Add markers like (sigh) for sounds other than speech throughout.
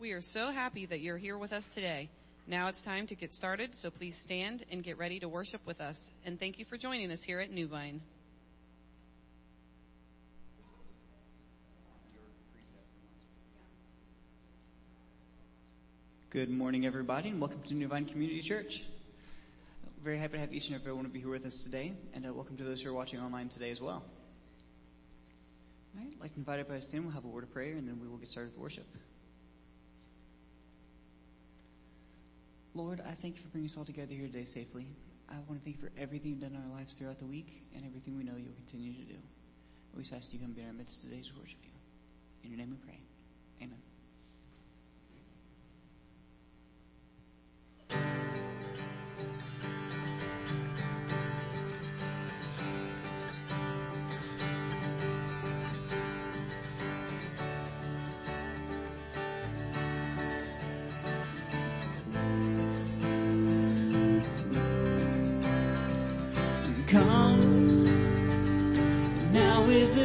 We are so happy that you're here with us today. Now it's time to get started, so please stand and get ready to worship with us. And thank you for joining us here at New Vine. Good morning, everybody, and welcome to New Vine Community Church. Very happy to have each and every one of you here with us today, and uh, welcome to those who are watching online today as well. All right, like to invite everybody to stand. We'll have a word of prayer, and then we will get started with worship. Lord, I thank you for bringing us all together here today safely. I want to thank you for everything you've done in our lives throughout the week and everything we know you'll continue to do. We just ask you come be in our midst today to worship you. In your name we pray.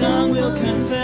tongue will confess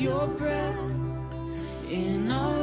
your breath in our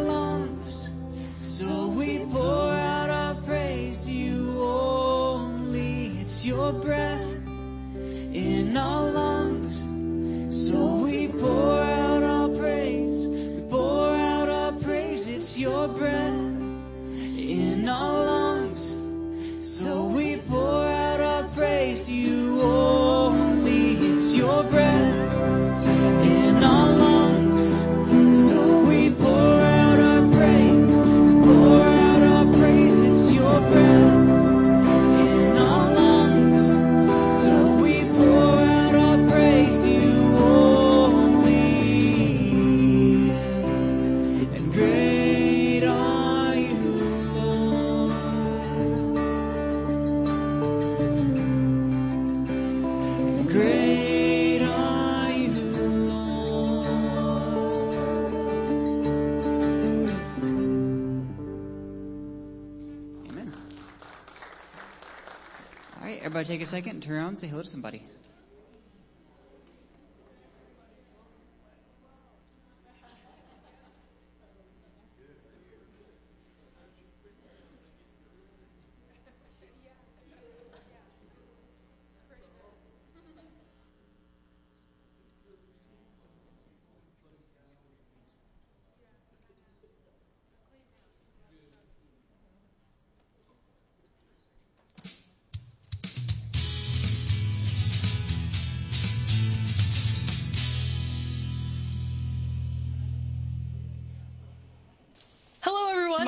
take a second and turn around and say hello to somebody.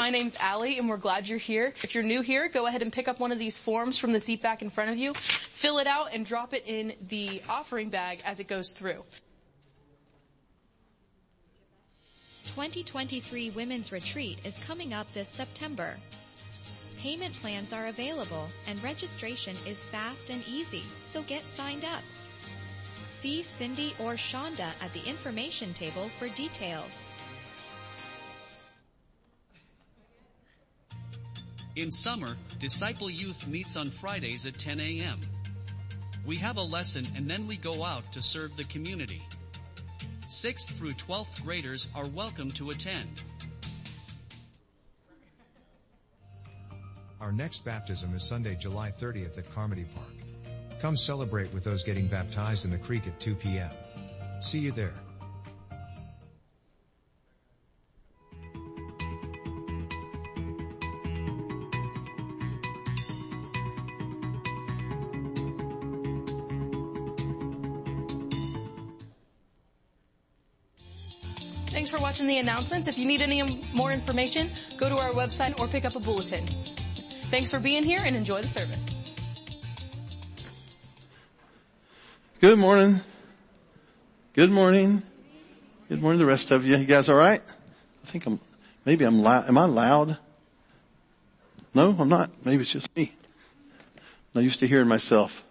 My name's Allie and we're glad you're here. If you're new here, go ahead and pick up one of these forms from the seat back in front of you, fill it out and drop it in the offering bag as it goes through. 2023 Women's Retreat is coming up this September. Payment plans are available and registration is fast and easy, so get signed up. See Cindy or Shonda at the information table for details. In summer, Disciple Youth meets on Fridays at 10 a.m. We have a lesson and then we go out to serve the community. 6th through 12th graders are welcome to attend. Our next baptism is Sunday, July 30th at Carmody Park. Come celebrate with those getting baptized in the creek at 2 p.m. See you there. Thanks for watching the announcements. If you need any more information, go to our website or pick up a bulletin. Thanks for being here and enjoy the service. Good morning. Good morning. Good morning, the rest of you. You guys all right? I think I'm, maybe I'm loud. Am I loud? No, I'm not. Maybe it's just me. I'm not used to hearing myself.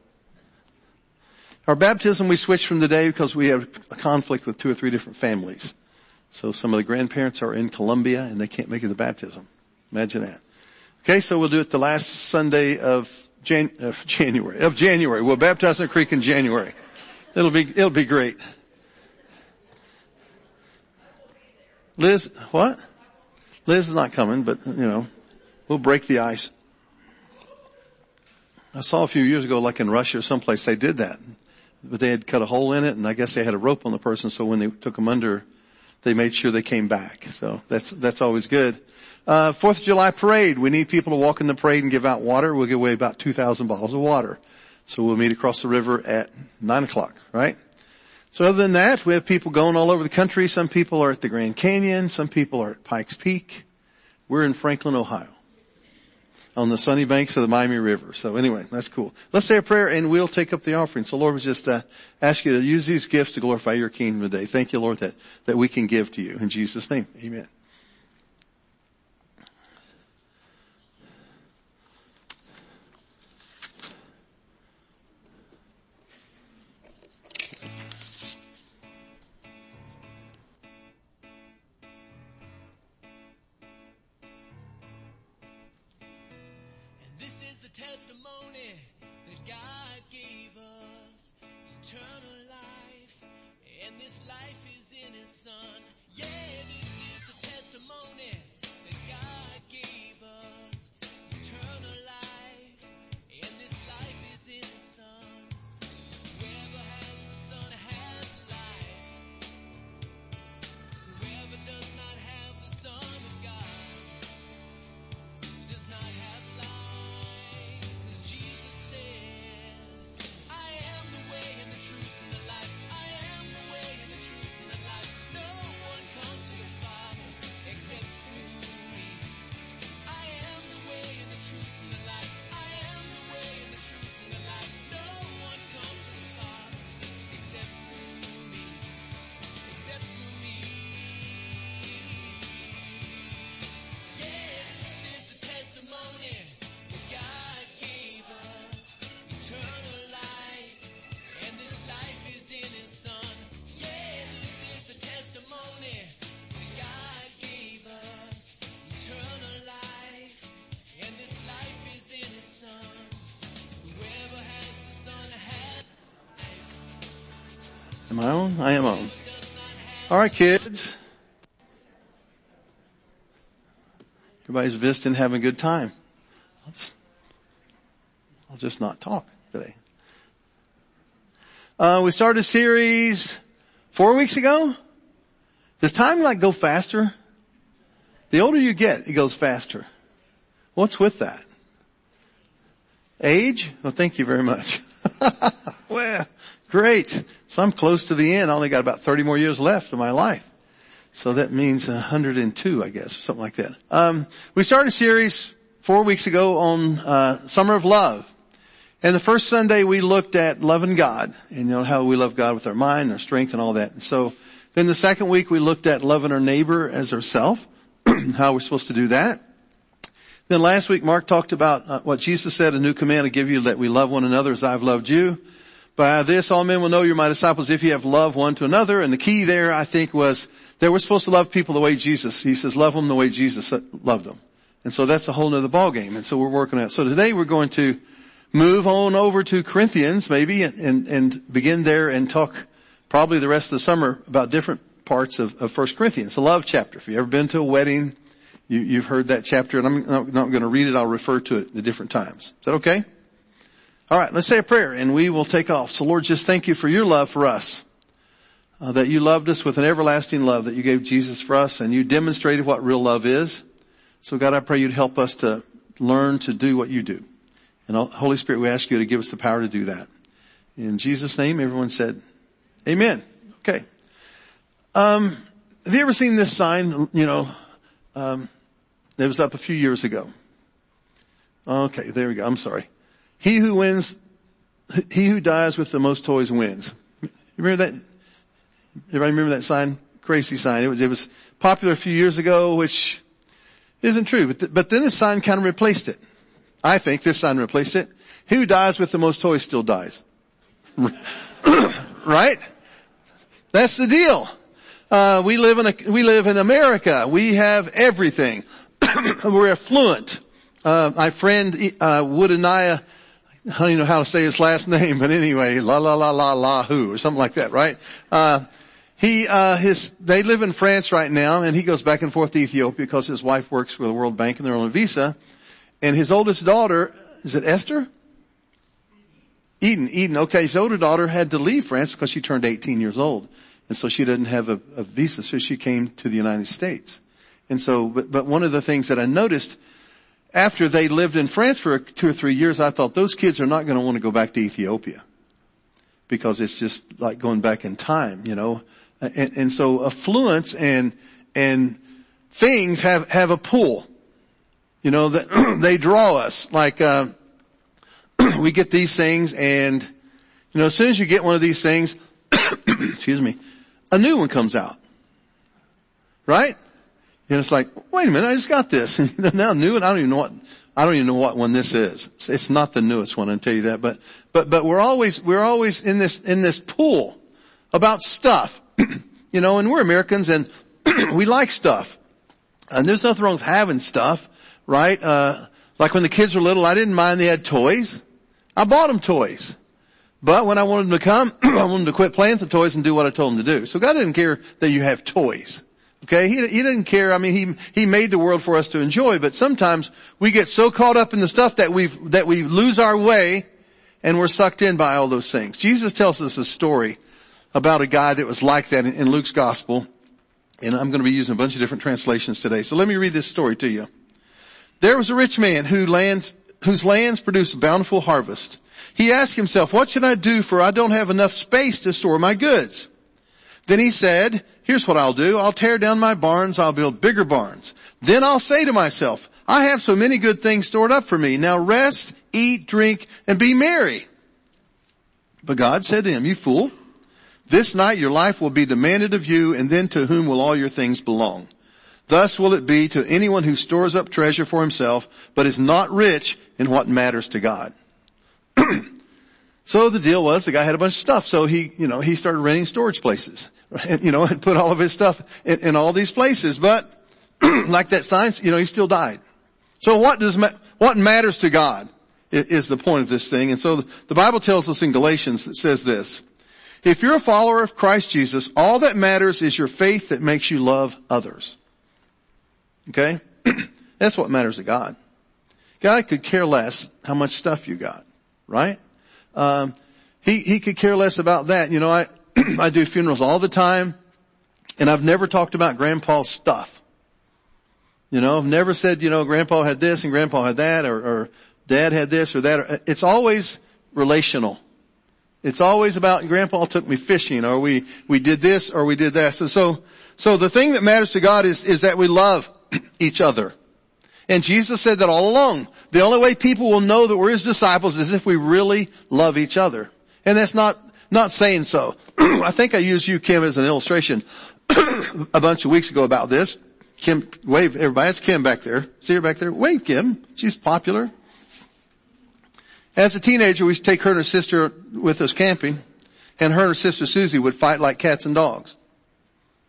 Our baptism, we switched from today because we have a conflict with two or three different families. So some of the grandparents are in Colombia and they can't make it to baptism. Imagine that. Okay, so we'll do it the last Sunday of, Jan- of uh, (laughs) January. Of January. We'll baptize in the creek in January. It'll be, it'll be great. Liz, what? Liz is not coming, but you know, we'll break the ice. I saw a few years ago, like in Russia or someplace, they did that. But they had cut a hole in it and I guess they had a rope on the person so when they took them under, they made sure they came back. So that's, that's always good. Uh, Fourth of July parade. We need people to walk in the parade and give out water. We'll give away about 2,000 bottles of water. So we'll meet across the river at nine o'clock, right? So other than that, we have people going all over the country. Some people are at the Grand Canyon. Some people are at Pikes Peak. We're in Franklin, Ohio on the sunny banks of the Miami River. So anyway, that's cool. Let's say a prayer and we'll take up the offering. So Lord, we just uh, ask you to use these gifts to glorify your kingdom today. Thank you, Lord, that, that we can give to you. In Jesus' name, amen. And this life is in His Son. Yeah, this is the testimony I am on. All right, kids. Everybody's visiting, having a good time. I'll just, I'll just not talk today. Uh, we started a series four weeks ago. Does time like go faster? The older you get, it goes faster. What's with that? Age? Well, thank you very much. (laughs) well, great. So I'm close to the end. I only got about 30 more years left of my life. So that means 102, I guess, or something like that. Um, we started a series four weeks ago on uh, Summer of Love. And the first Sunday we looked at loving God and you know how we love God with our mind, our strength and all that. And so then the second week we looked at loving our neighbor as ourself, (clears throat) how we're supposed to do that. Then last week Mark talked about uh, what Jesus said, a new command I give you that we love one another as I've loved you. By this all men will know you're my disciples if you have love one to another. And the key there I think was that we're supposed to love people the way Jesus, he says love them the way Jesus uh, loved them. And so that's a whole nother ballgame. And so we're working on it. So today we're going to move on over to Corinthians maybe and, and, and begin there and talk probably the rest of the summer about different parts of, of 1 Corinthians, the love chapter. If you've ever been to a wedding, you, have heard that chapter and I'm not, not going to read it. I'll refer to it at different times. Is that okay? All right, let's say a prayer and we will take off. So Lord, just thank you for your love for us uh, that you loved us with an everlasting love, that you gave Jesus for us, and you demonstrated what real love is. So God, I pray you'd help us to learn to do what you do. And Holy Spirit, we ask you to give us the power to do that. In Jesus' name, everyone said, Amen. Okay. Um, have you ever seen this sign? You know, um, it was up a few years ago. Okay, there we go. I'm sorry. He who wins, he who dies with the most toys wins. You remember that? Everybody remember that sign? Crazy sign. It was, it was popular a few years ago, which isn't true. But, th- but then the sign kind of replaced it. I think this sign replaced it. Who dies with the most toys still dies. (coughs) right? That's the deal. Uh, we live in a, we live in America. We have everything. (coughs) We're affluent. Uh, my friend, uh, Woodaniah, I don't even know how to say his last (laughs) name, but anyway, la la la la la who, or something like that, right? Uh, he, uh, his, they live in France right now and he goes back and forth to Ethiopia because his wife works for the World Bank and they're on a visa. And his oldest daughter, is it Esther? Eden, Eden, okay, his older daughter had to leave France because she turned 18 years old. And so she didn't have a, a visa, so she came to the United States. And so, but, but one of the things that I noticed after they lived in France for two or three years, I thought those kids are not going to want to go back to Ethiopia because it's just like going back in time, you know. And, and so affluence and, and things have, have a pull. You know, that (clears throat) they draw us like, uh, (clears throat) we get these things and, you know, as soon as you get one of these things, (coughs) excuse me, a new one comes out. Right? And it's like, wait a minute, I just got this. (laughs) now new and I don't even know what, I don't even know what one this is. It's not the newest one, I'll tell you that, but, but, but we're always, we're always in this, in this pool about stuff. (clears throat) you know, and we're Americans and (clears throat) we like stuff. And there's nothing wrong with having stuff, right? Uh, like when the kids were little, I didn't mind they had toys. I bought them toys. But when I wanted them to come, (clears throat) I wanted them to quit playing with the toys and do what I told them to do. So God didn't care that you have toys. Okay, he, he didn't care. I mean, he, he made the world for us to enjoy, but sometimes we get so caught up in the stuff that we that we lose our way and we're sucked in by all those things. Jesus tells us a story about a guy that was like that in, in Luke's gospel. And I'm going to be using a bunch of different translations today. So let me read this story to you. There was a rich man who lands, whose lands produced a bountiful harvest. He asked himself, what should I do for I don't have enough space to store my goods? Then he said, here's what I'll do. I'll tear down my barns. I'll build bigger barns. Then I'll say to myself, I have so many good things stored up for me. Now rest, eat, drink, and be merry. But God said to him, you fool, this night your life will be demanded of you and then to whom will all your things belong? Thus will it be to anyone who stores up treasure for himself, but is not rich in what matters to God. (clears throat) so the deal was the guy had a bunch of stuff, so he, you know, he started renting storage places, (laughs) you know, and put all of his stuff in, in all these places. But (clears throat) like that science, you know, he still died. So what does what matters to God is the point of this thing. And so the Bible tells us in Galatians that says this. if you're a follower of Christ Jesus, all that matters is your faith that makes you love others. Okay? (clears throat) That's what matters to God. God could care less how much stuff you got, right? Um, he, he could care less about that. You know, I, (clears throat) I do funerals all the time and I've never talked about grandpa's stuff. You know, I've never said, you know, grandpa had this and grandpa had that or, or dad had this or that. It's always relational. It's always about grandpa took me fishing or we, we did this or we did that. So, so, so the thing that matters to God is, is that we love (clears throat) each other. And Jesus said that all along. The only way people will know that we're his disciples is if we really love each other. And that's not, not saying so. (clears throat) I think I used you, Kim, as an illustration (clears throat) a bunch of weeks ago about this. Kim, wave everybody. That's Kim back there. See her back there? Wave Kim. She's popular. As a teenager, we used to take her and her sister with us camping, and her and her sister Susie would fight like cats and dogs.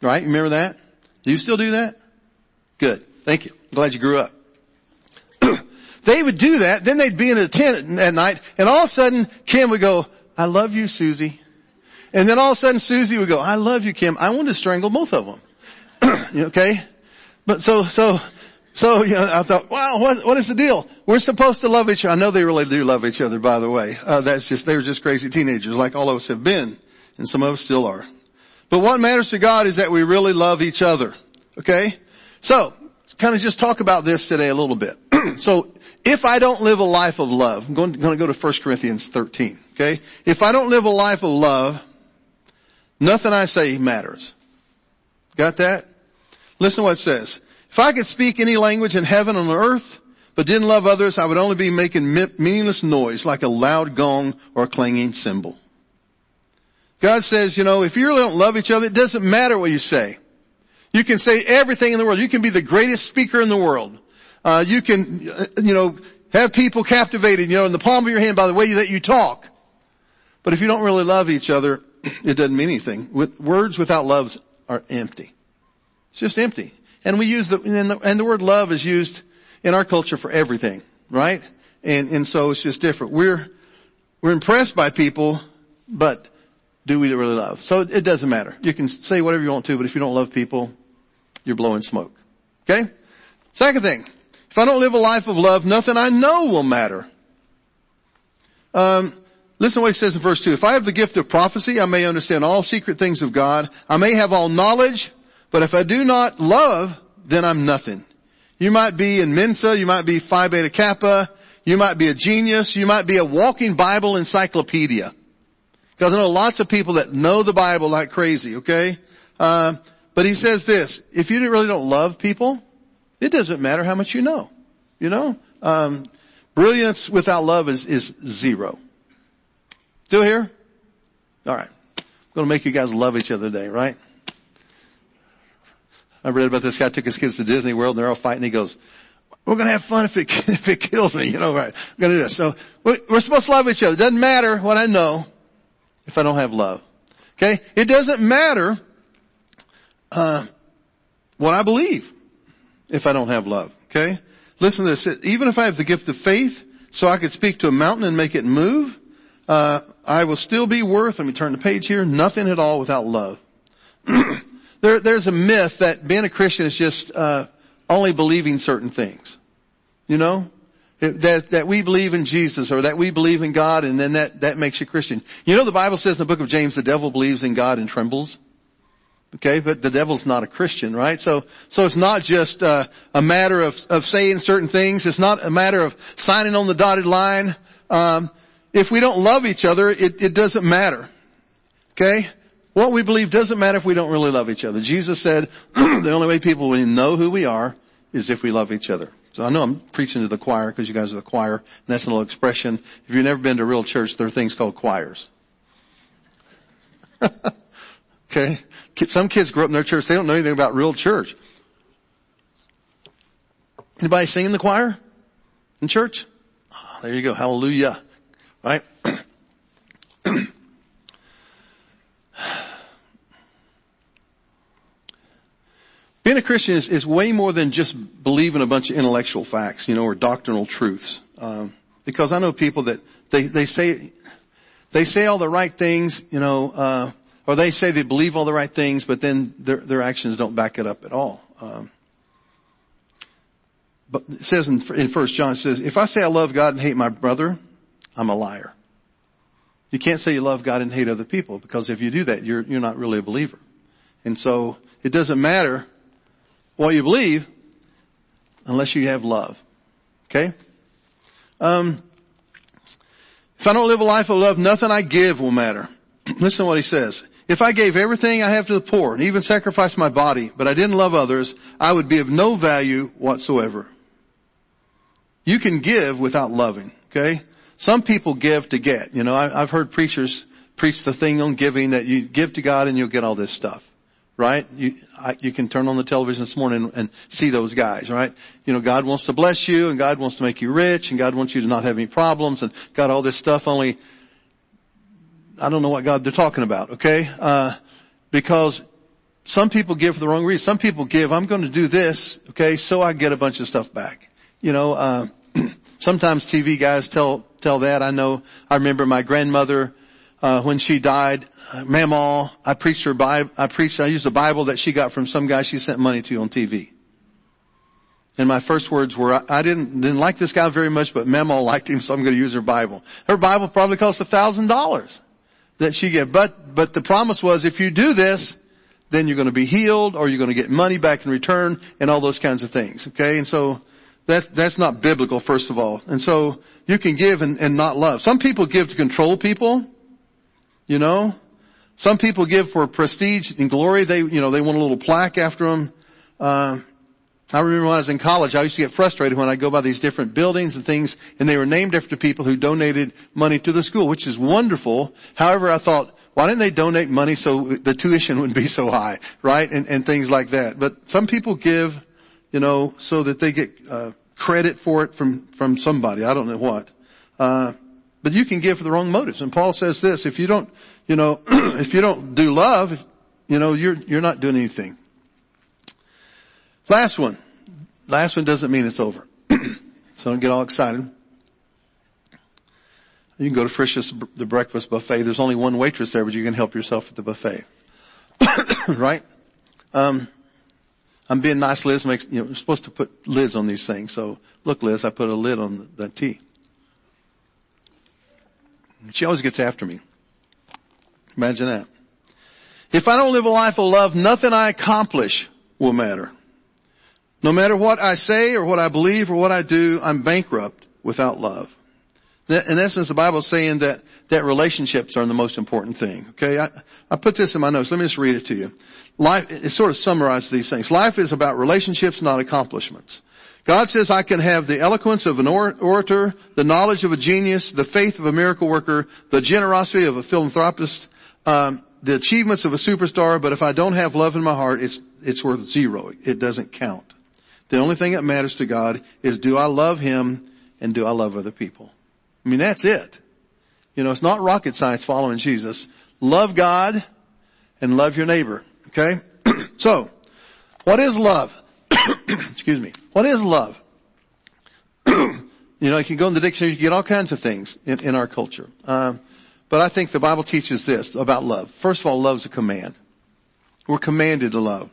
Right? You remember that? Do you still do that? Good. Thank you. Glad you grew up. (clears throat) they would do that, then they'd be in a tent at night, and all of a sudden, Kim would go, I love you, Susie. And then all of a sudden, Susie would go, I love you, Kim. I want to strangle both of them. (clears throat) okay? But so, so, so, you know, I thought, wow, what, what is the deal? We're supposed to love each other. I know they really do love each other, by the way. Uh, that's just, they were just crazy teenagers like all of us have been. And some of us still are. But what matters to God is that we really love each other. Okay? So, kind of just talk about this today a little bit. (clears throat) so, if I don't live a life of love, I'm going to, going to go to 1 Corinthians 13. Okay? If I don't live a life of love, nothing I say matters. Got that? Listen to what it says. If I could speak any language in heaven and on earth, but didn't love others, I would only be making meaningless noise like a loud gong or a clanging cymbal. God says, you know, if you really don't love each other, it doesn't matter what you say. You can say everything in the world. You can be the greatest speaker in the world. Uh, you can, uh, you know, have people captivated, you know, in the palm of your hand by the way that you talk. But if you don't really love each other, (clears throat) it doesn't mean anything. With, words without love are empty. It's just empty. And we use the and, the, and the word love is used in our culture for everything, right? And, and so it's just different. We're, we're impressed by people, but do we really love? So it doesn't matter. You can say whatever you want to, but if you don't love people, you're blowing smoke. Okay? Second thing. If I don't live a life of love, nothing I know will matter. Um, listen to what he says in verse 2. If I have the gift of prophecy, I may understand all secret things of God. I may have all knowledge, but if I do not love, then I'm nothing. You might be in Mensa, you might be Phi Beta Kappa, you might be a genius, you might be a walking Bible encyclopedia. Because I know lots of people that know the Bible like crazy, okay? Uh, but he says this, if you really don't love people, it doesn't matter how much you know. You know? Um, brilliance without love is, is zero. Still here? Alright. I'm gonna make you guys love each other today, right? I read about this guy took his kids to Disney World and they're all fighting. He goes, we're going to have fun if it, (laughs) if it kills me, you know, right? We're to do this. So we're supposed to love each other. It doesn't matter what I know if I don't have love. Okay? It doesn't matter, uh, what I believe if I don't have love. Okay? Listen to this. Even if I have the gift of faith, so I could speak to a mountain and make it move, uh, I will still be worth, let me turn the page here, nothing at all without love. (clears throat) There, there's a myth that being a Christian is just uh, only believing certain things. You know, that that we believe in Jesus or that we believe in God, and then that that makes you Christian. You know, the Bible says in the book of James, the devil believes in God and trembles. Okay, but the devil's not a Christian, right? So, so it's not just uh, a matter of of saying certain things. It's not a matter of signing on the dotted line. Um, if we don't love each other, it, it doesn't matter. Okay? What we believe doesn't matter if we don't really love each other. Jesus said (clears throat) the only way people will know who we are is if we love each other. So I know I'm preaching to the choir because you guys are the choir, and that's a little expression. If you've never been to a real church, there are things called choirs. (laughs) okay? Some kids grow up in their church, they don't know anything about real church. Anybody sing in the choir? In church? Oh, there you go. Hallelujah. Right? (clears throat) Being a Christian is, is way more than just believing a bunch of intellectual facts, you know, or doctrinal truths. Um, because I know people that they, they say, they say all the right things, you know, uh, or they say they believe all the right things, but then their, their actions don't back it up at all. Um, but it says in, in First John, it says, if I say I love God and hate my brother, I'm a liar. You can't say you love God and hate other people because if you do that, you're, you're not really a believer. And so it doesn't matter what you believe unless you have love. Okay? Um, if I don't live a life of love, nothing I give will matter. (clears throat) Listen to what he says. If I gave everything I have to the poor and even sacrificed my body, but I didn't love others, I would be of no value whatsoever. You can give without loving, okay? Some people give to get. You know, I, have heard preachers preach the thing on giving that you give to God and you'll get all this stuff, right? You, I, you can turn on the television this morning and see those guys, right? You know, God wants to bless you and God wants to make you rich and God wants you to not have any problems and got all this stuff only I don't know what God they're talking about, okay? Uh, because some people give for the wrong reason. Some people give, I'm going to do this, okay, so I get a bunch of stuff back. You know, uh, (clears throat) sometimes TV guys tell, tell that. I know, I remember my grandmother, uh, when she died, uh, Mamaw, I preached her Bible, I preached, I used a Bible that she got from some guy she sent money to on TV. And my first words were, I didn't, didn't like this guy very much, but Mamaw liked him, so I'm going to use her Bible. Her Bible probably cost a thousand dollars that she gave. But, but the promise was if you do this, then you're going to be healed or you're going to get money back in return and all those kinds of things. Okay. And so that's, that's not biblical, first of all. And so you can give and, and not love. Some people give to control people. You know, some people give for prestige and glory. They, you know, they want a little plaque after them. Uh, I remember when I was in college, I used to get frustrated when I go by these different buildings and things, and they were named after people who donated money to the school, which is wonderful. However, I thought, why didn't they donate money so the tuition wouldn't be so high, right? And, and things like that. But some people give, you know, so that they get uh, credit for it from from somebody. I don't know what. Uh, but you can give for the wrong motives. And Paul says this: if you don't, you know, (clears throat) if you don't do love, you know, you're you're not doing anything. Last one. Last one doesn't mean it's over. (clears throat) so don't get all excited. You can go to Frisch's, the breakfast buffet. There's only one waitress there, but you can help yourself at the buffet. (coughs) right? Um, I'm being nice. Liz makes, you know, supposed to put lids on these things. So look, Liz, I put a lid on the tea. She always gets after me. Imagine that. If I don't live a life of love, nothing I accomplish will matter. No matter what I say or what I believe or what I do, I'm bankrupt without love. In essence, the Bible is saying that, that relationships are the most important thing. Okay. I, I put this in my notes. Let me just read it to you. Life, it sort of summarizes these things. Life is about relationships, not accomplishments. God says I can have the eloquence of an orator, the knowledge of a genius, the faith of a miracle worker, the generosity of a philanthropist, um, the achievements of a superstar, but if I don't have love in my heart, it's, it's worth zero. It doesn't count. The only thing that matters to God is do I love Him and do I love other people? I mean, that's it. You know, it's not rocket science following Jesus. Love God and love your neighbor. Okay? (clears throat) so, what is love? (coughs) Excuse me. What is love? (clears throat) you know, you can go in the dictionary, you get all kinds of things in, in our culture. Um, but I think the Bible teaches this about love. First of all, love's a command. We're commanded to love.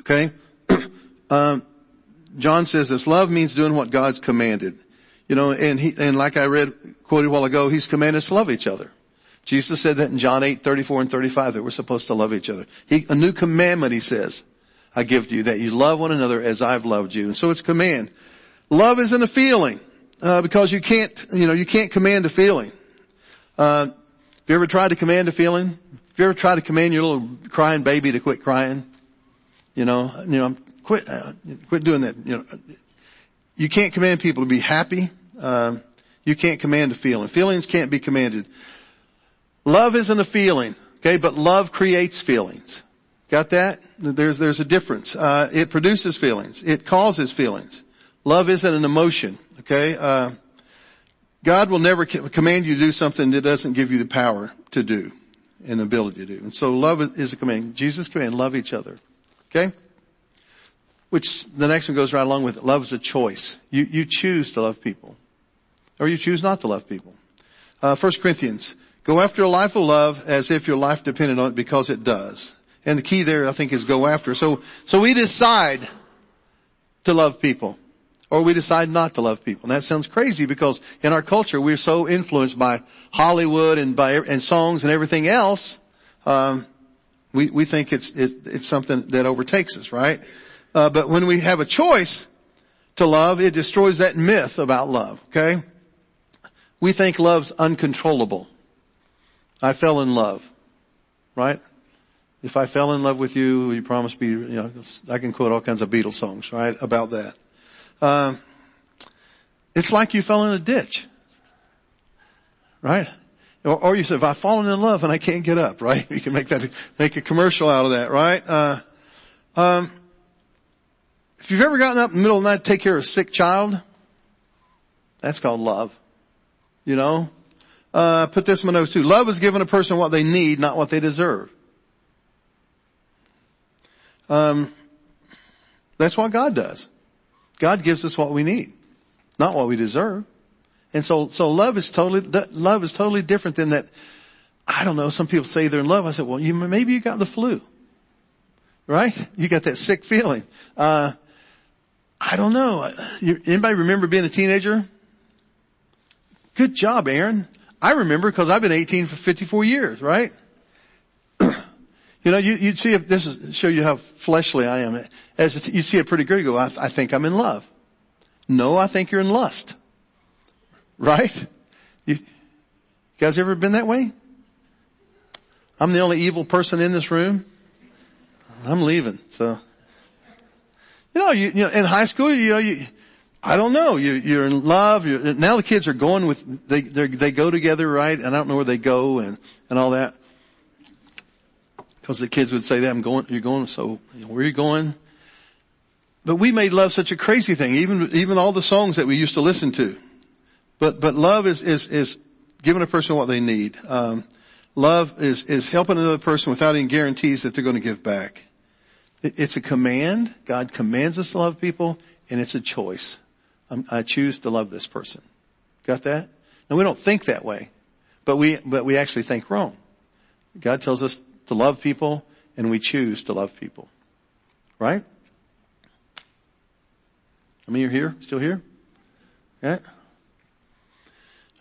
Okay? (clears throat) um, John says this, love means doing what God's commanded. You know, and he, and like I read, quoted a while ago, he's commanded us to love each other. Jesus said that in John 8, 34 and 35 that we're supposed to love each other. He, a new commandment, he says, I give to you that you love one another as I've loved you. And so it's command. Love isn't a feeling, uh, because you can't, you know, you can't command a feeling. Uh, have you ever tried to command a feeling? Have you ever tried to command your little crying baby to quit crying? You know, you know, quit, uh, quit doing that. You know, you can't command people to be happy. Uh, you can't command a feeling. Feelings can't be commanded. Love isn't a feeling, okay, but love creates feelings. Got that? There's, there's a difference. Uh, it produces feelings. It causes feelings. Love isn't an emotion, okay? Uh, God will never command you to do something that doesn't give you the power to do and the ability to do. And so love is a command. Jesus command, love each other. Okay? Which the next one goes right along with it. Love is a choice. You, you choose to love people. Or you choose not to love people. Uh, 1 Corinthians. Go after a life of love as if your life depended on it because it does. And the key there, I think, is go after. So, so we decide to love people. Or we decide not to love people. And that sounds crazy because in our culture we're so influenced by Hollywood and by, and songs and everything else, um, we, we think it's, it, it's something that overtakes us, right? Uh, but when we have a choice to love, it destroys that myth about love, okay? We think love's uncontrollable. I fell in love, right? If I fell in love with you, you promise me, you know, I can quote all kinds of Beatles songs, right, about that. Um, it's like you fell in a ditch, right? Or, or you said, if I've fallen in love and I can't get up, (laughs) right? You can make that, make a commercial out of that, right? Uh, um, if you've ever gotten up in the middle of the night to take care of a sick child, that's called love. You know? Uh, put this in my notes too. Love is giving a person what they need, not what they deserve. Um, that's what God does. God gives us what we need, not what we deserve. And so, so love is totally, love is totally different than that. I don't know. Some people say they're in love. I said, well, you, maybe you got the flu, right? You got that sick feeling. Uh, I don't know. Anybody remember being a teenager? Good job, Aaron. I remember because I've been 18 for 54 years, right? (clears throat) you know, you, would see if this is, show you how fleshly I am. As you see a pretty girl, you go, I, I think I'm in love. No, I think you're in lust. Right? You, you guys ever been that way? I'm the only evil person in this room. I'm leaving, so. You know, you, you know, in high school, you know, you, I don't know, you, you're in love, you're, now the kids are going with, they, they go together, right? And I don't know where they go and, and all that. Cause the kids would say that, I'm going, you're going, so you know, where are you going? But we made love such a crazy thing, even, even all the songs that we used to listen to. But, but love is, is, is giving a person what they need. Um, love is, is helping another person without any guarantees that they're going to give back. It, it's a command. God commands us to love people and it's a choice. I'm, I choose to love this person. Got that? Now we don't think that way, but we, but we actually think wrong. God tells us to love people and we choose to love people. Right? I mean, you're here? Still here? Yeah?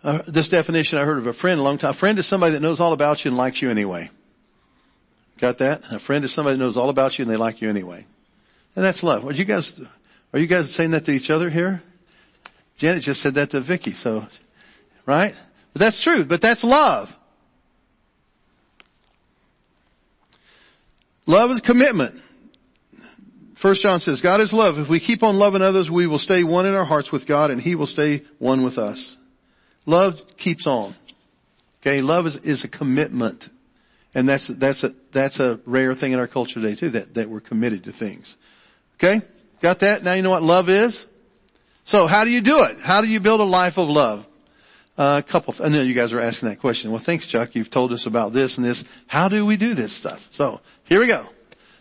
Uh, this definition I heard of a friend a long time. A friend is somebody that knows all about you and likes you anyway. Got that? A friend is somebody that knows all about you and they like you anyway. And that's love. Are you guys, are you guys saying that to each other here? Janet just said that to Vicky, so, right? But that's true, but that's love. Love is commitment. First John says, God is love. If we keep on loving others, we will stay one in our hearts with God and He will stay one with us. Love keeps on. Okay, love is, is a commitment. And that's, that's a, that's a rare thing in our culture today too, that, that we're committed to things. Okay? Got that? Now you know what love is? So how do you do it? How do you build a life of love? Uh, a couple, I know you guys are asking that question. Well thanks Chuck, you've told us about this and this. How do we do this stuff? So, here we go.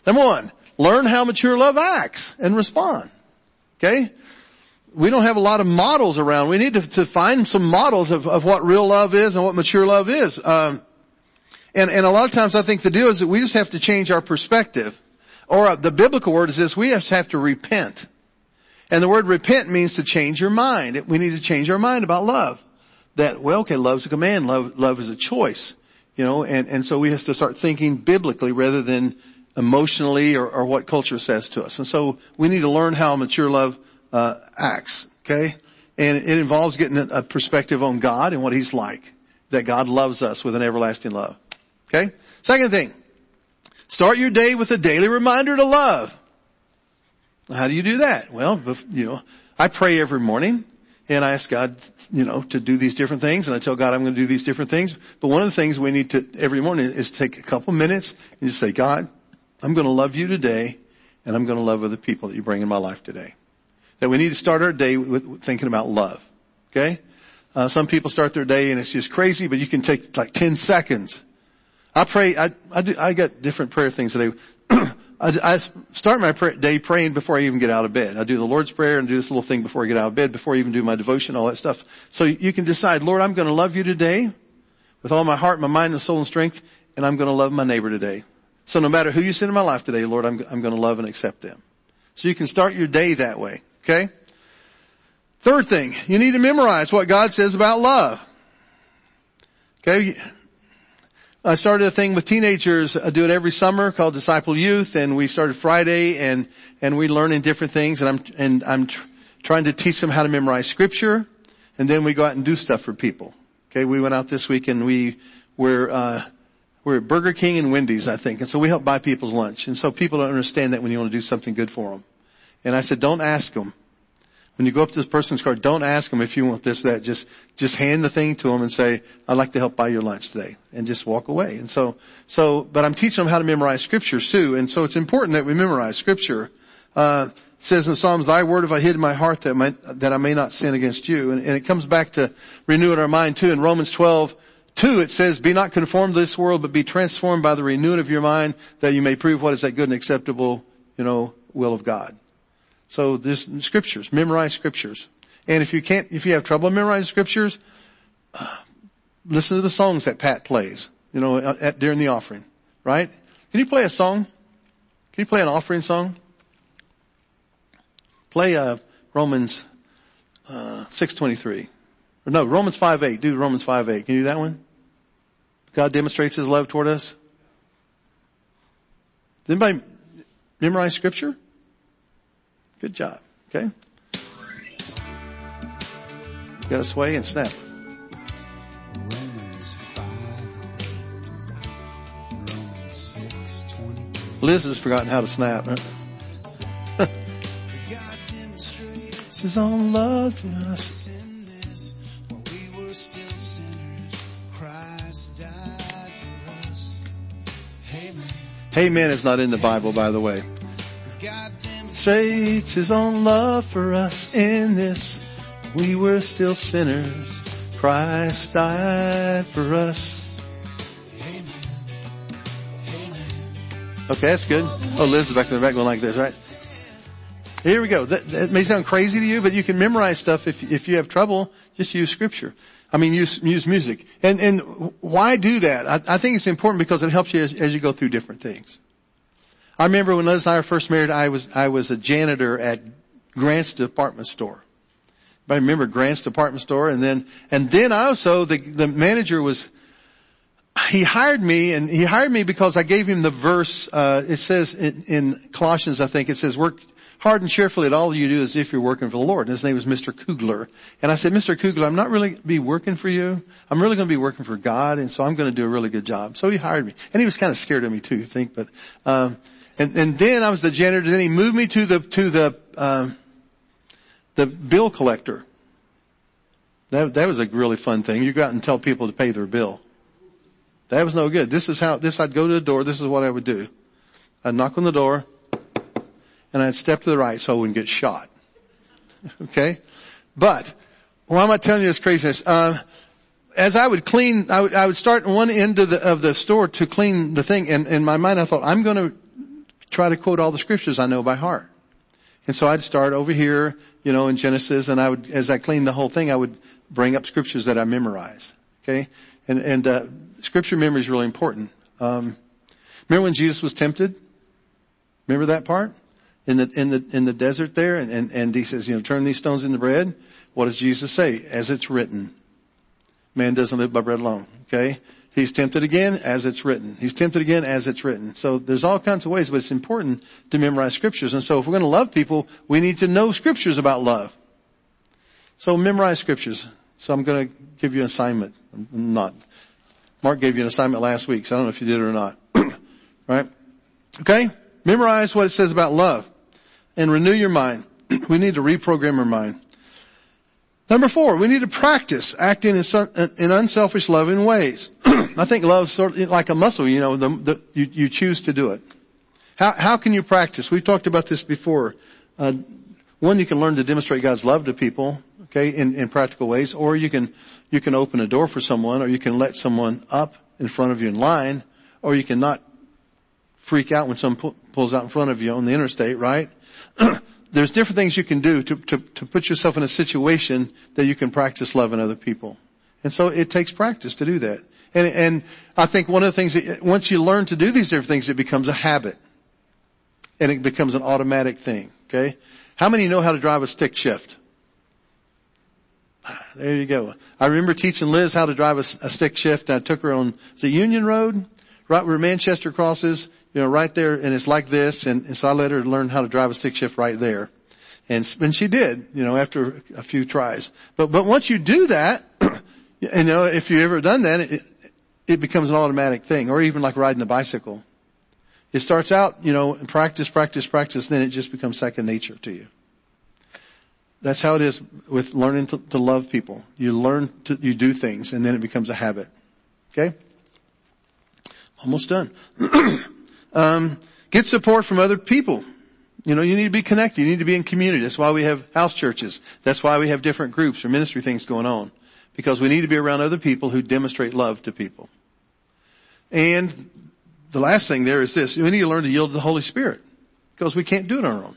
Number one, learn how mature love acts and respond. Okay? we don't have a lot of models around. We need to, to find some models of, of what real love is and what mature love is. Um, and, and a lot of times I think the deal is that we just have to change our perspective. Or uh, the biblical word is this, we to have to repent. And the word repent means to change your mind. We need to change our mind about love. That, well, okay, love's a command, love, love is a choice. You know, and, and so we have to start thinking biblically rather than emotionally or, or what culture says to us. And so we need to learn how mature love uh, acts. Okay, and it involves getting a perspective on God and what He's like. That God loves us with an everlasting love. Okay. Second thing, start your day with a daily reminder to love. How do you do that? Well, you know, I pray every morning and I ask God, you know, to do these different things and I tell God I'm going to do these different things. But one of the things we need to every morning is take a couple minutes and just say, God, I'm going to love you today and I'm going to love other people that you bring in my life today that we need to start our day with thinking about love. Okay? Uh, some people start their day and it's just crazy, but you can take like 10 seconds. I pray, I, I, do, I got different prayer things today. (clears throat) I, I, start my pray, day praying before I even get out of bed. I do the Lord's Prayer and do this little thing before I get out of bed, before I even do my devotion, all that stuff. So you can decide, Lord, I'm going to love you today with all my heart, my mind, and soul and strength, and I'm going to love my neighbor today. So no matter who you send in my life today, Lord, I'm, I'm going to love and accept them. So you can start your day that way. Okay? Third thing, you need to memorize what God says about love. Okay? I started a thing with teenagers. I do it every summer called Disciple Youth and we started Friday and, and we learning different things and I'm, and I'm tr- trying to teach them how to memorize scripture and then we go out and do stuff for people. Okay, we went out this week and we were, uh, we're at Burger King and Wendy's, I think. And so we help buy people's lunch. And so people don't understand that when you want to do something good for them. And I said, don't ask them. When you go up to this person's car, don't ask them if you want this or that. Just, just hand the thing to them and say, I'd like to help buy your lunch today. And just walk away. And so, so, but I'm teaching them how to memorize scriptures too. And so it's important that we memorize scripture. Uh, says in Psalms, thy word have I hid in my heart that, my, that I may not sin against you. And, and it comes back to renewing our mind too. In Romans 12, 2, it says, be not conformed to this world, but be transformed by the renewing of your mind that you may prove what is that good and acceptable, you know, will of God. So there's scriptures, memorize scriptures. And if you can't, if you have trouble memorizing scriptures, uh, listen to the songs that Pat plays, you know, at, during the offering, right? Can you play a song? Can you play an offering song? Play, uh, Romans, uh, 623. Or no, Romans 5 8. Do Romans 5 8. Can you do that one? God demonstrates his love toward us. Does anybody memorize scripture? Good job. Okay. got to sway and snap. Romans 5 8. Romans 6 Liz has forgotten how to snap. Demonstrates His own love in this while we were still sinners. Christ died for us. Amen. Amen is not in the Bible, by the way. Demonstrates his own love for us in this. We were still sinners. Christ died for us. amen Okay, that's good. Oh, Liz is back in the back going like this, right? Here we go. That, that may sound crazy to you, but you can memorize stuff if, if you have trouble, just use scripture. I mean, use, use music. And, and why do that? I, I think it's important because it helps you as, as you go through different things. I remember when Liz and I were first married, I was, I was a janitor at Grant's department store. I remember Grant's department store and then, and then I also the, the manager was, he hired me and he hired me because I gave him the verse, uh, it says in, in Colossians, I think it says work hard and cheerfully at all you do as if you're working for the Lord. And his name was Mr. Kugler. And I said, Mr. Kugler, I'm not really be working for you. I'm really going to be working for God. And so I'm going to do a really good job. So he hired me and he was kind of scared of me too, I think, but, um, and, and then I was the janitor. Then he moved me to the, to the, um, the bill collector. That, that was a really fun thing. You go out and tell people to pay their bill. That was no good. This is how, this, I'd go to the door. This is what I would do. I'd knock on the door and I'd step to the right so I wouldn't get shot. (laughs) Okay? But, why am I telling you this craziness? Uh, as I would clean, I would, I would start one end of the, of the store to clean the thing and in my mind I thought, I'm gonna try to quote all the scriptures I know by heart. And so I'd start over here, you know, in Genesis and I would, as I cleaned the whole thing, I would bring up scriptures that I memorized. Okay? And, and, uh, scripture memory is really important. Um, remember when Jesus was tempted? Remember that part? In the, in the, in the desert there and, and, and he says, you know, turn these stones into bread. What does Jesus say? As it's written. Man doesn't live by bread alone. Okay? He's tempted again as it's written. He's tempted again as it's written. So there's all kinds of ways, but it's important to memorize scriptures. And so if we're going to love people, we need to know scriptures about love. So memorize scriptures. So I'm going to give you an assignment. I'm not. Mark gave you an assignment last week, so I don't know if you did it or not. (clears throat) right? Okay? Memorize what it says about love and renew your mind. (clears throat) we need to reprogram our mind. Number four, we need to practice acting in, in unselfish loving ways. (clears throat) I think love's sort of like a muscle, you know, the, the, you, you choose to do it. How, how can you practice? We've talked about this before. Uh, one, you can learn to demonstrate God's love to people, okay, in, in practical ways, or you can, you can open a door for someone, or you can let someone up in front of you in line, or you can not freak out when someone pu- pulls out in front of you on the interstate, right? (clears throat) There's different things you can do to, to, to put yourself in a situation that you can practice loving other people. And so it takes practice to do that. And, and I think one of the things that, once you learn to do these different things, it becomes a habit. And it becomes an automatic thing, okay? How many know how to drive a stick shift? Ah, There you go. I remember teaching Liz how to drive a, a stick shift. I took her on the Union Road, right where Manchester crosses, you know, right there, and it's like this, and, and so I let her learn how to drive a stick shift right there. And, and she did, you know, after a few tries. But, but once you do that, (clears throat) you know, if you've ever done that, it, it becomes an automatic thing, or even like riding a bicycle. It starts out, you know, practice, practice, practice, then it just becomes second nature to you. That's how it is with learning to, to love people. You learn to, you do things and then it becomes a habit. Okay? Almost done. (clears throat) um, get support from other people. You know, you need to be connected. You need to be in community. That's why we have house churches. That's why we have different groups or ministry things going on. Because we need to be around other people who demonstrate love to people. And the last thing there is this. We need to learn to yield to the Holy Spirit. Because we can't do it on our own.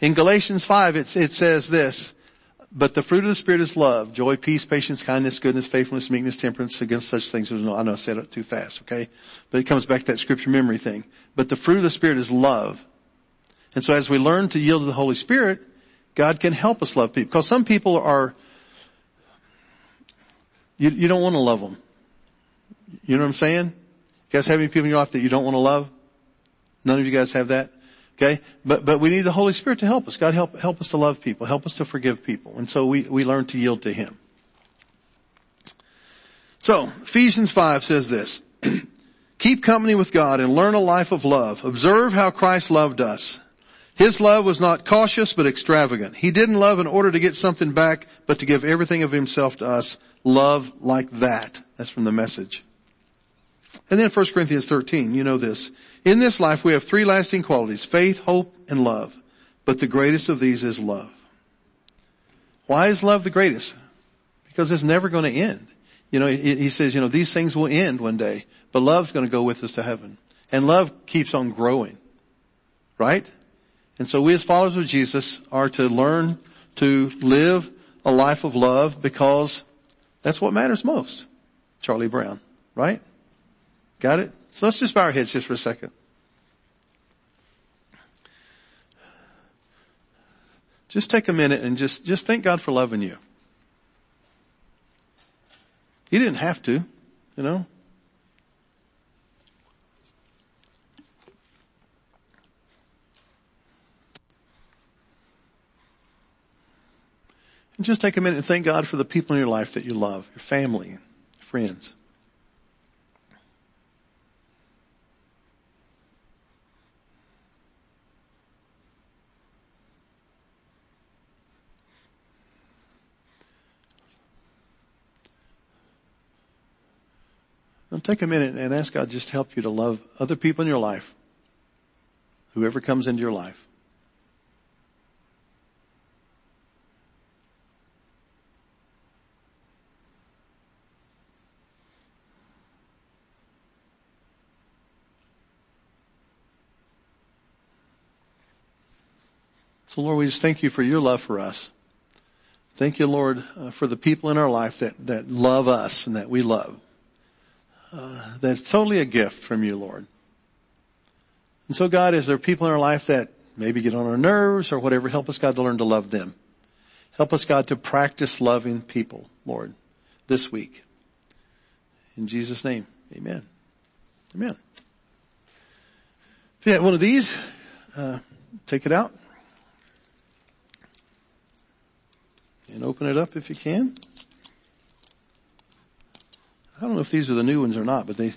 In Galatians 5, it, says this, but the fruit of the Spirit is love, joy, peace, patience, kindness, goodness, faithfulness, meekness, temperance. Against such things, I know I said it too fast, okay? But it comes back to that scripture memory thing. But the fruit of the Spirit is love. And so as we learn to yield to the Holy Spirit, God can help us love people. Because some people are, you, you don't want to love them. You know what I'm saying? You guys have any people in your life that you don't want to love? None of you guys have that? Okay? But, but we need the Holy Spirit to help us. God help, help us to love people. Help us to forgive people. And so we, we learn to yield to Him. So, Ephesians 5 says this. (clears throat) Keep company with God and learn a life of love. Observe how Christ loved us. His love was not cautious but extravagant. He didn't love in order to get something back, but to give everything of himself to us. Love like that. That's from the message. And then 1 Corinthians 13, you know this. In this life we have three lasting qualities, faith, hope, and love. But the greatest of these is love. Why is love the greatest? Because it's never going to end. You know, he says, you know, these things will end one day, but love's going to go with us to heaven. And love keeps on growing. Right? And so we as followers of Jesus are to learn to live a life of love because that's what matters most. Charlie Brown. Right? Got it? So let's just bow our heads just for a second. Just take a minute and just, just thank God for loving you. He didn't have to, you know. And just take a minute and thank God for the people in your life that you love, your family, friends. Now take a minute and ask God just to help you to love other people in your life. Whoever comes into your life. So Lord, we just thank you for your love for us. Thank you, Lord, uh, for the people in our life that, that love us and that we love. Uh, that's totally a gift from you, Lord. And so God, is there people in our life that maybe get on our nerves or whatever, help us God to learn to love them. Help us God to practice loving people, Lord, this week. In Jesus name, amen. Amen. If you have one of these, uh, take it out. And open it up if you can. I don't know if these are the new ones or not, but they,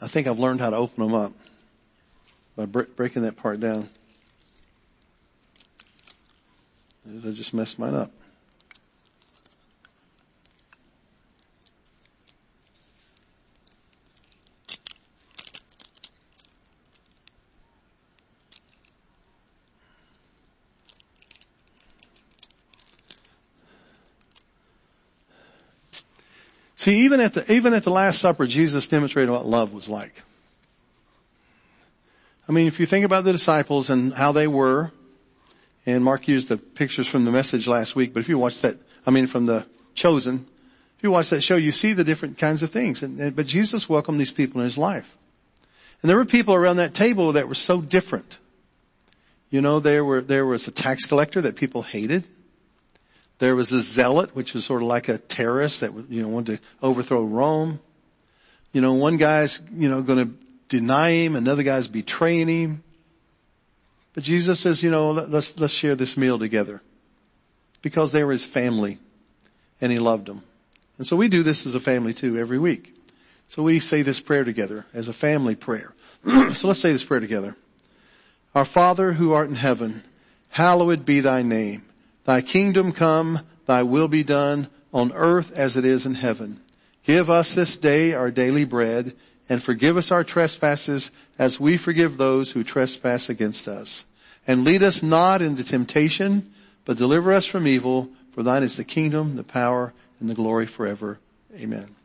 I think I've learned how to open them up by bre- breaking that part down. I just messed mine up. See, even at the, even at the Last Supper, Jesus demonstrated what love was like. I mean, if you think about the disciples and how they were, and Mark used the pictures from the message last week, but if you watch that, I mean from the chosen, If you watch that show, you see the different kinds of things. And, and, but Jesus welcomed these people in his life. And there were people around that table that were so different. You know, there were, there was a tax collector that people hated. There was a zealot, which was sort of like a terrorist that, you know, wanted to overthrow Rome. You know, one guy's, you know, gonna deny him, another guy's betraying him. But Jesus says, you know, let's, let's share this meal together. Because they were his family and he loved them. And so we do this as a family too every week. So we say this prayer together as a family prayer. (clears throat) so let's say this prayer together. Our Father who art in heaven, hallowed be thy name. Thy kingdom come, thy will be done on earth as it is in heaven. Give us this day our daily bread and forgive us our trespasses as we forgive those who trespass against us. And lead us not into temptation, but deliver us from evil, for thine is the kingdom, the power, and the glory forever. Amen.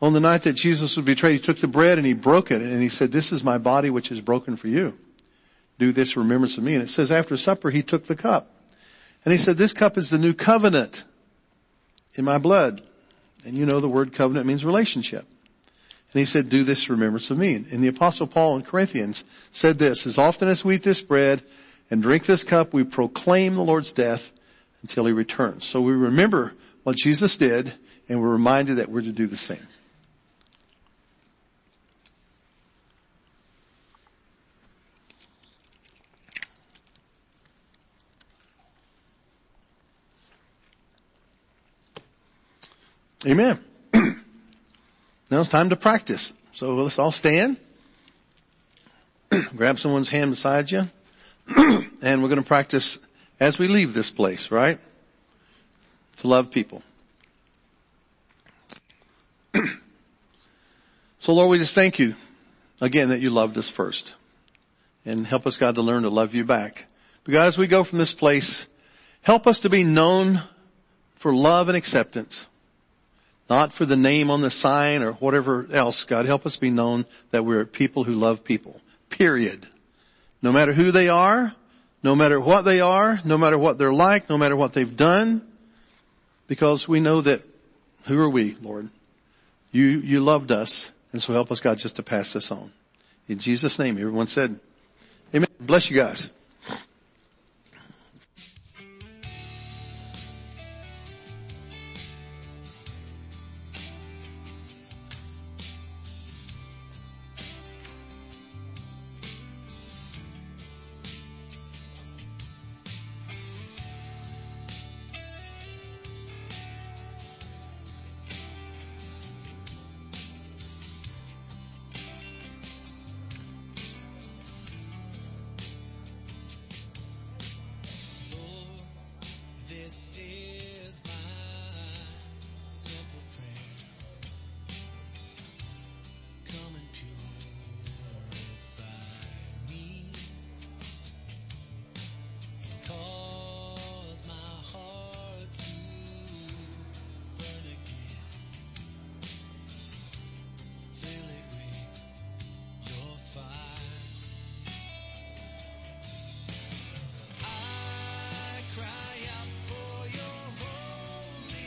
On the night that Jesus was betrayed, he took the bread and he broke it and he said, this is my body which is broken for you. Do this in remembrance of me. And it says after supper, he took the cup and he said, this cup is the new covenant in my blood. And you know the word covenant means relationship. And he said, do this in remembrance of me. And the apostle Paul in Corinthians said this, as often as we eat this bread and drink this cup, we proclaim the Lord's death until he returns. So we remember what Jesus did and we're reminded that we're to do the same. Amen. (clears throat) now it's time to practice. So let's all stand. (clears throat) Grab someone's hand beside you. (clears throat) and we're going to practice as we leave this place, right? To love people. so Lord, we just thank you again that you loved us first. And help us God to learn to love you back. But God, as we go from this place, help us to be known for love and acceptance not for the name on the sign or whatever else. God, help us be known that we're people who love people. Period. No matter who they are, no matter what they are, no matter what they're like, no matter what they've done, because we know that who are we, Lord? You, you loved us, and so help us God just to pass this on. In Jesus' name, everyone said, Amen. Bless you guys.